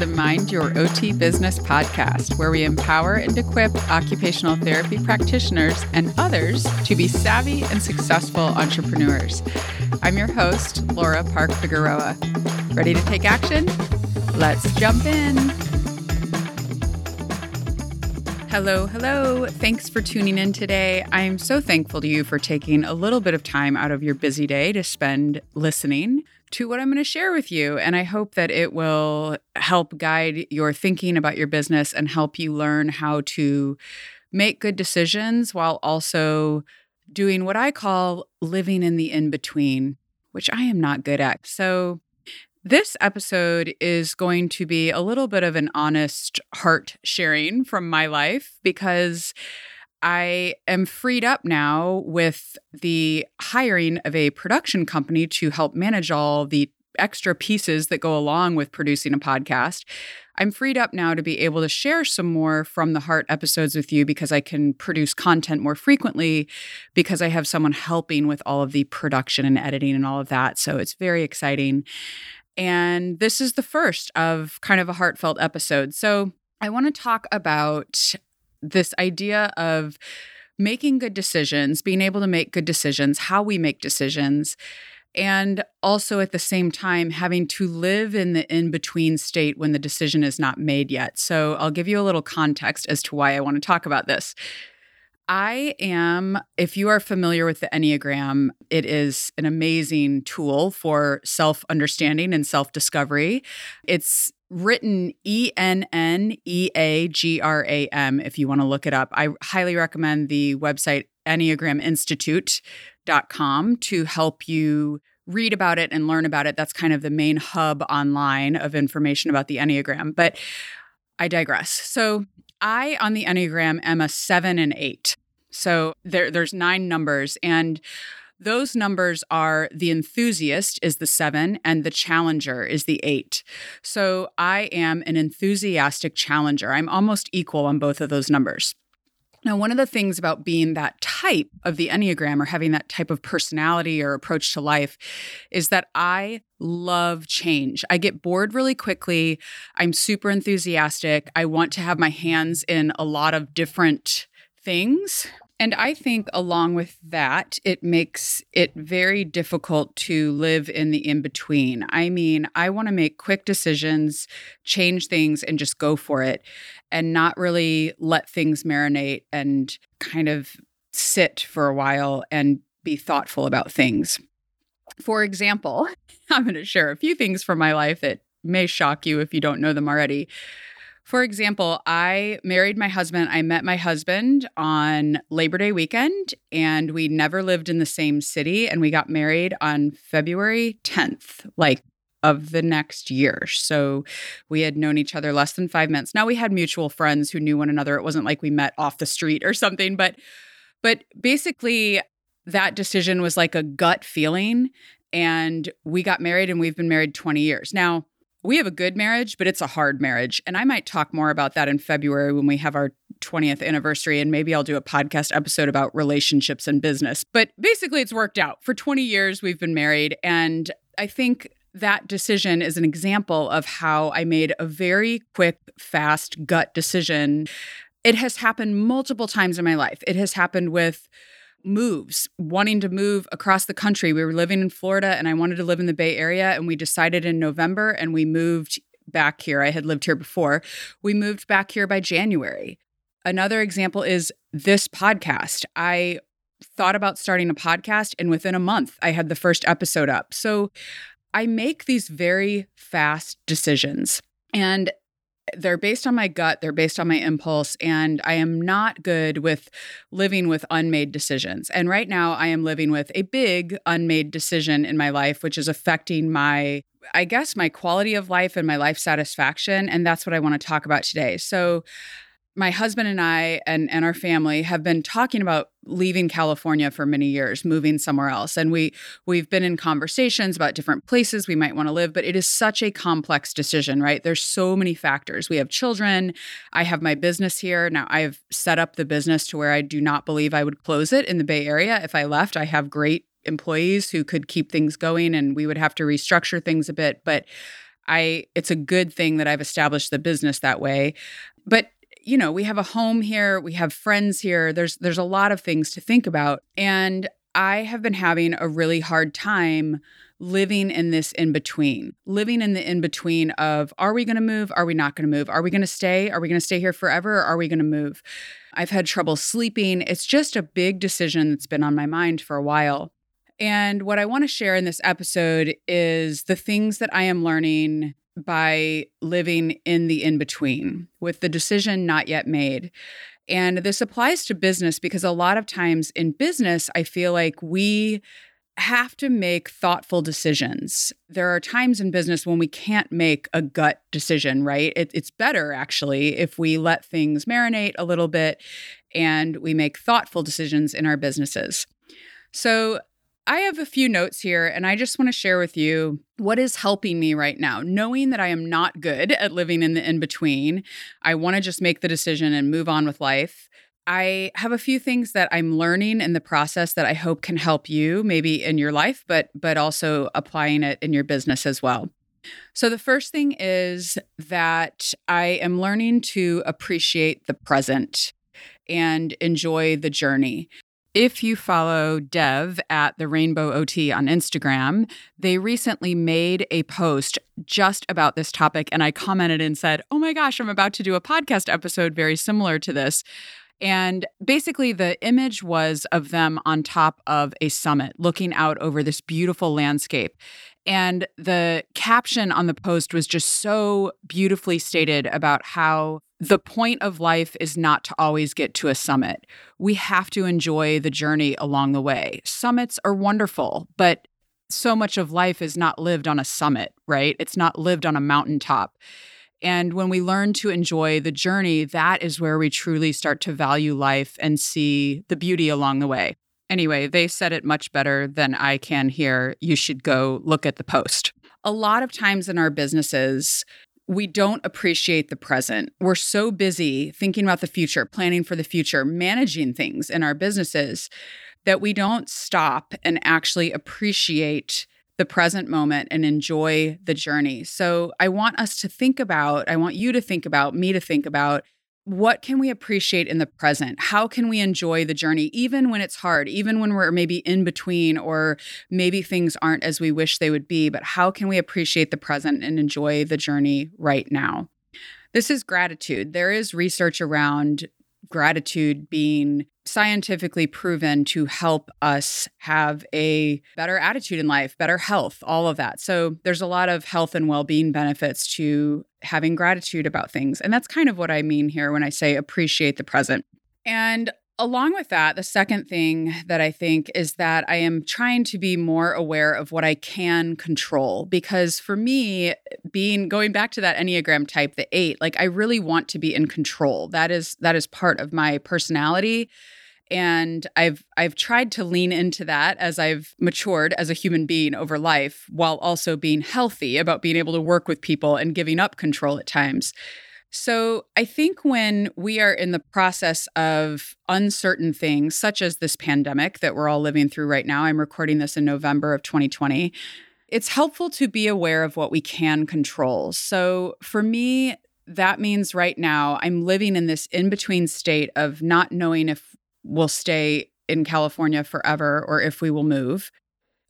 the Mind Your OT Business podcast, where we empower and equip occupational therapy practitioners and others to be savvy and successful entrepreneurs. I'm your host, Laura Park Figueroa. Ready to take action? Let's jump in. Hello, hello. Thanks for tuning in today. I'm so thankful to you for taking a little bit of time out of your busy day to spend listening to what I'm going to share with you. And I hope that it will help guide your thinking about your business and help you learn how to make good decisions while also doing what I call living in the in between, which I am not good at. So, this episode is going to be a little bit of an honest heart sharing from my life because I am freed up now with the hiring of a production company to help manage all the extra pieces that go along with producing a podcast. I'm freed up now to be able to share some more from the heart episodes with you because I can produce content more frequently because I have someone helping with all of the production and editing and all of that. So it's very exciting. And this is the first of kind of a heartfelt episode. So I want to talk about this idea of making good decisions, being able to make good decisions, how we make decisions, and also at the same time having to live in the in between state when the decision is not made yet. So I'll give you a little context as to why I want to talk about this. I am, if you are familiar with the Enneagram, it is an amazing tool for self understanding and self discovery. It's written E N N E A G R A M if you want to look it up. I highly recommend the website enneagraminstitute.com to help you read about it and learn about it. That's kind of the main hub online of information about the Enneagram. But I digress. So I on the Enneagram am a seven and eight. So there, there's nine numbers. And those numbers are the enthusiast is the seven and the challenger is the eight. So I am an enthusiastic challenger. I'm almost equal on both of those numbers. Now, one of the things about being that type of the Enneagram or having that type of personality or approach to life is that I love change. I get bored really quickly. I'm super enthusiastic. I want to have my hands in a lot of different things and I think along with that, it makes it very difficult to live in the in between. I mean, I want to make quick decisions, change things, and just go for it and not really let things marinate and kind of sit for a while and be thoughtful about things. For example, I'm going to share a few things from my life that may shock you if you don't know them already. For example, I married my husband. I met my husband on Labor Day weekend, and we never lived in the same city. And we got married on February 10th, like of the next year. So we had known each other less than five months. Now we had mutual friends who knew one another. It wasn't like we met off the street or something, but but basically that decision was like a gut feeling. And we got married and we've been married 20 years. Now, we have a good marriage, but it's a hard marriage. And I might talk more about that in February when we have our 20th anniversary. And maybe I'll do a podcast episode about relationships and business. But basically, it's worked out. For 20 years, we've been married. And I think that decision is an example of how I made a very quick, fast gut decision. It has happened multiple times in my life. It has happened with moves, wanting to move across the country. We were living in Florida and I wanted to live in the Bay Area. And we decided in November and we moved back here. I had lived here before. We moved back here by January. Another example is this podcast. I thought about starting a podcast and within a month I had the first episode up. So I make these very fast decisions. And they're based on my gut, they're based on my impulse, and I am not good with living with unmade decisions. And right now, I am living with a big unmade decision in my life, which is affecting my, I guess, my quality of life and my life satisfaction. And that's what I want to talk about today. So, my husband and I and, and our family have been talking about leaving California for many years, moving somewhere else. And we we've been in conversations about different places we might want to live, but it is such a complex decision, right? There's so many factors. We have children. I have my business here. Now I've set up the business to where I do not believe I would close it in the Bay Area if I left. I have great employees who could keep things going and we would have to restructure things a bit, but I it's a good thing that I've established the business that way. But you know, we have a home here, we have friends here. There's there's a lot of things to think about. And I have been having a really hard time living in this in between, living in the in between of are we going to move? Are we not going to move? Are we going to stay? Are we going to stay here forever? Or are we going to move? I've had trouble sleeping. It's just a big decision that's been on my mind for a while. And what I want to share in this episode is the things that I am learning by living in the in between with the decision not yet made. And this applies to business because a lot of times in business, I feel like we have to make thoughtful decisions. There are times in business when we can't make a gut decision, right? It, it's better actually if we let things marinate a little bit and we make thoughtful decisions in our businesses. So, I have a few notes here, and I just want to share with you what is helping me right now. Knowing that I am not good at living in the in between, I want to just make the decision and move on with life. I have a few things that I'm learning in the process that I hope can help you maybe in your life but but also applying it in your business as well. So the first thing is that I am learning to appreciate the present and enjoy the journey. If you follow Dev at the Rainbow OT on Instagram, they recently made a post just about this topic. And I commented and said, Oh my gosh, I'm about to do a podcast episode very similar to this. And basically, the image was of them on top of a summit looking out over this beautiful landscape. And the caption on the post was just so beautifully stated about how the point of life is not to always get to a summit. We have to enjoy the journey along the way. Summits are wonderful, but so much of life is not lived on a summit, right? It's not lived on a mountaintop. And when we learn to enjoy the journey, that is where we truly start to value life and see the beauty along the way. Anyway, they said it much better than I can here. You should go look at the post. A lot of times in our businesses, we don't appreciate the present. We're so busy thinking about the future, planning for the future, managing things in our businesses that we don't stop and actually appreciate the present moment and enjoy the journey. So I want us to think about, I want you to think about, me to think about what can we appreciate in the present? How can we enjoy the journey, even when it's hard, even when we're maybe in between or maybe things aren't as we wish they would be? But how can we appreciate the present and enjoy the journey right now? This is gratitude. There is research around gratitude being scientifically proven to help us have a better attitude in life, better health, all of that. So there's a lot of health and well-being benefits to having gratitude about things. And that's kind of what I mean here when I say appreciate the present. And along with that, the second thing that I think is that I am trying to be more aware of what I can control. Because for me, being going back to that Enneagram type, the eight, like I really want to be in control. That is that is part of my personality. And I've I've tried to lean into that as I've matured as a human being over life, while also being healthy about being able to work with people and giving up control at times. So, I think when we are in the process of uncertain things, such as this pandemic that we're all living through right now, I'm recording this in November of 2020, it's helpful to be aware of what we can control. So, for me, that means right now I'm living in this in between state of not knowing if we'll stay in California forever or if we will move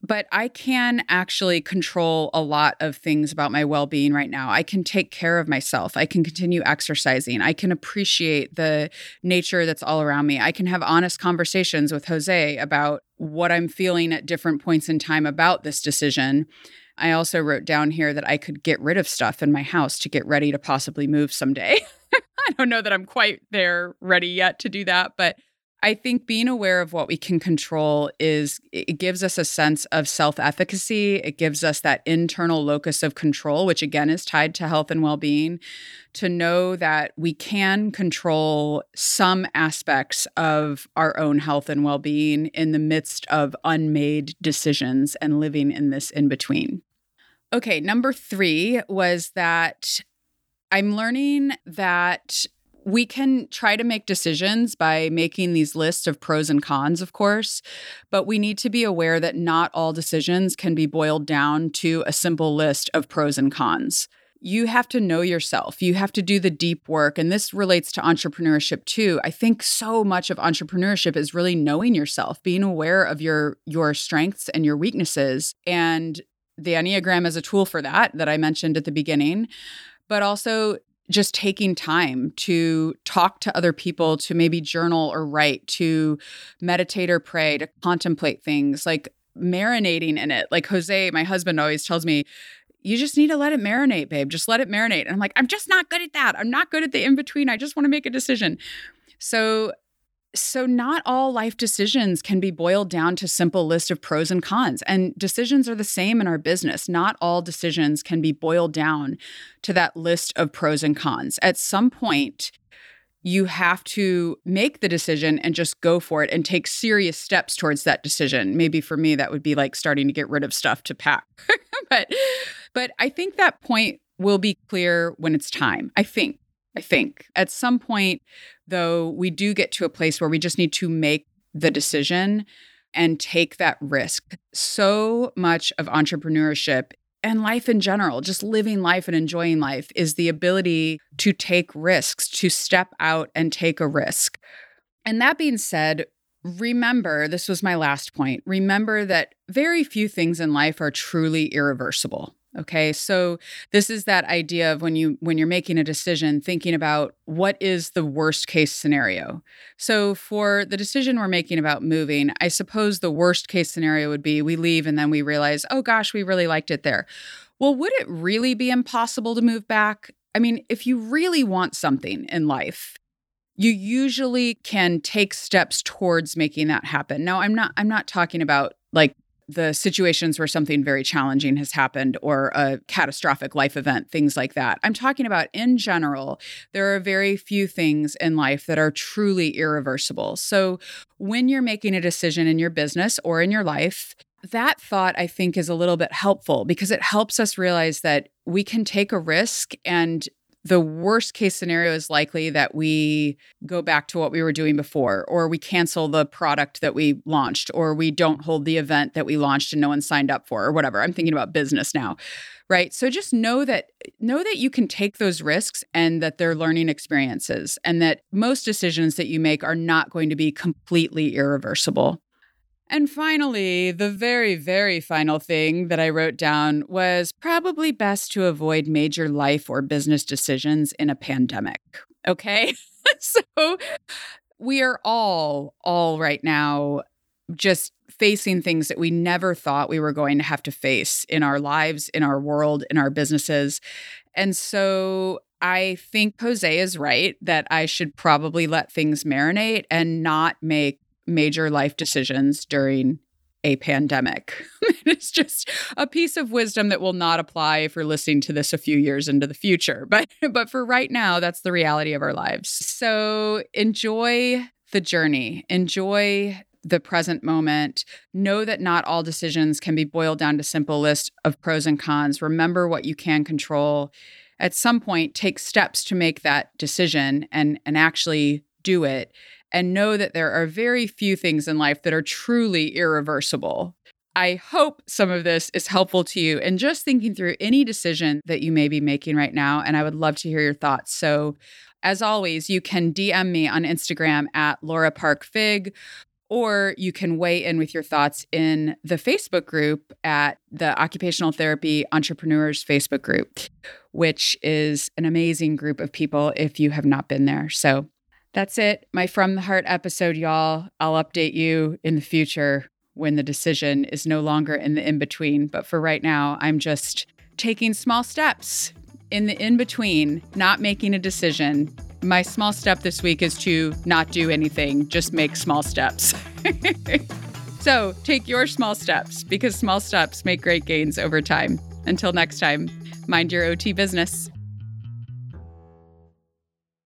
but I can actually control a lot of things about my well being right now. I can take care of myself. I can continue exercising. I can appreciate the nature that's all around me. I can have honest conversations with Jose about what I'm feeling at different points in time about this decision. I also wrote down here that I could get rid of stuff in my house to get ready to possibly move someday. I don't know that I'm quite there ready yet to do that, but I think being aware of what we can control is it gives us a sense of self efficacy. It gives us that internal locus of control, which again is tied to health and well being, to know that we can control some aspects of our own health and well being in the midst of unmade decisions and living in this in between. Okay, number three was that I'm learning that we can try to make decisions by making these lists of pros and cons, of course, but we need to be aware that not all decisions can be boiled down to a simple list of pros and cons. You have to know yourself. You have to do the deep work. And this relates to entrepreneurship too. I think so much of entrepreneurship is really knowing yourself, being aware of your your strengths and your weaknesses. And the Enneagram is a tool for that, that I mentioned at the beginning but also just taking time to talk to other people, to maybe journal or write, to meditate or pray, to contemplate things, like marinating in it. Like Jose, my husband, always tells me, you just need to let it marinate, babe. Just let it marinate. And I'm like, I'm just not good at that. I'm not good at the in between. I just want to make a decision. So so, not all life decisions can be boiled down to simple list of pros and cons. And decisions are the same in our business. Not all decisions can be boiled down to that list of pros and cons. At some point, you have to make the decision and just go for it and take serious steps towards that decision. Maybe for me, that would be like starting to get rid of stuff to pack. but, but I think that point will be clear when it's time. I think. I think at some point, though, we do get to a place where we just need to make the decision and take that risk. So much of entrepreneurship and life in general, just living life and enjoying life, is the ability to take risks, to step out and take a risk. And that being said, remember this was my last point remember that very few things in life are truly irreversible. Okay. So this is that idea of when you when you're making a decision thinking about what is the worst case scenario. So for the decision we're making about moving, I suppose the worst case scenario would be we leave and then we realize, "Oh gosh, we really liked it there." Well, would it really be impossible to move back? I mean, if you really want something in life, you usually can take steps towards making that happen. Now, I'm not I'm not talking about like the situations where something very challenging has happened or a catastrophic life event, things like that. I'm talking about in general, there are very few things in life that are truly irreversible. So when you're making a decision in your business or in your life, that thought I think is a little bit helpful because it helps us realize that we can take a risk and the worst case scenario is likely that we go back to what we were doing before, or we cancel the product that we launched, or we don't hold the event that we launched and no one signed up for, or whatever. I'm thinking about business now. Right. So just know that know that you can take those risks and that they're learning experiences and that most decisions that you make are not going to be completely irreversible. And finally, the very, very final thing that I wrote down was probably best to avoid major life or business decisions in a pandemic. Okay. so we are all, all right now just facing things that we never thought we were going to have to face in our lives, in our world, in our businesses. And so I think Jose is right that I should probably let things marinate and not make major life decisions during a pandemic. it's just a piece of wisdom that will not apply if you're listening to this a few years into the future. But but for right now, that's the reality of our lives. So enjoy the journey. Enjoy the present moment. Know that not all decisions can be boiled down to simple list of pros and cons. Remember what you can control. At some point, take steps to make that decision and and actually do it and know that there are very few things in life that are truly irreversible. I hope some of this is helpful to you and just thinking through any decision that you may be making right now. And I would love to hear your thoughts. So, as always, you can DM me on Instagram at Laura Park Fig, or you can weigh in with your thoughts in the Facebook group at the Occupational Therapy Entrepreneurs Facebook group, which is an amazing group of people if you have not been there. So, that's it. My From the Heart episode, y'all. I'll update you in the future when the decision is no longer in the in between. But for right now, I'm just taking small steps in the in between, not making a decision. My small step this week is to not do anything, just make small steps. so take your small steps because small steps make great gains over time. Until next time, mind your OT business.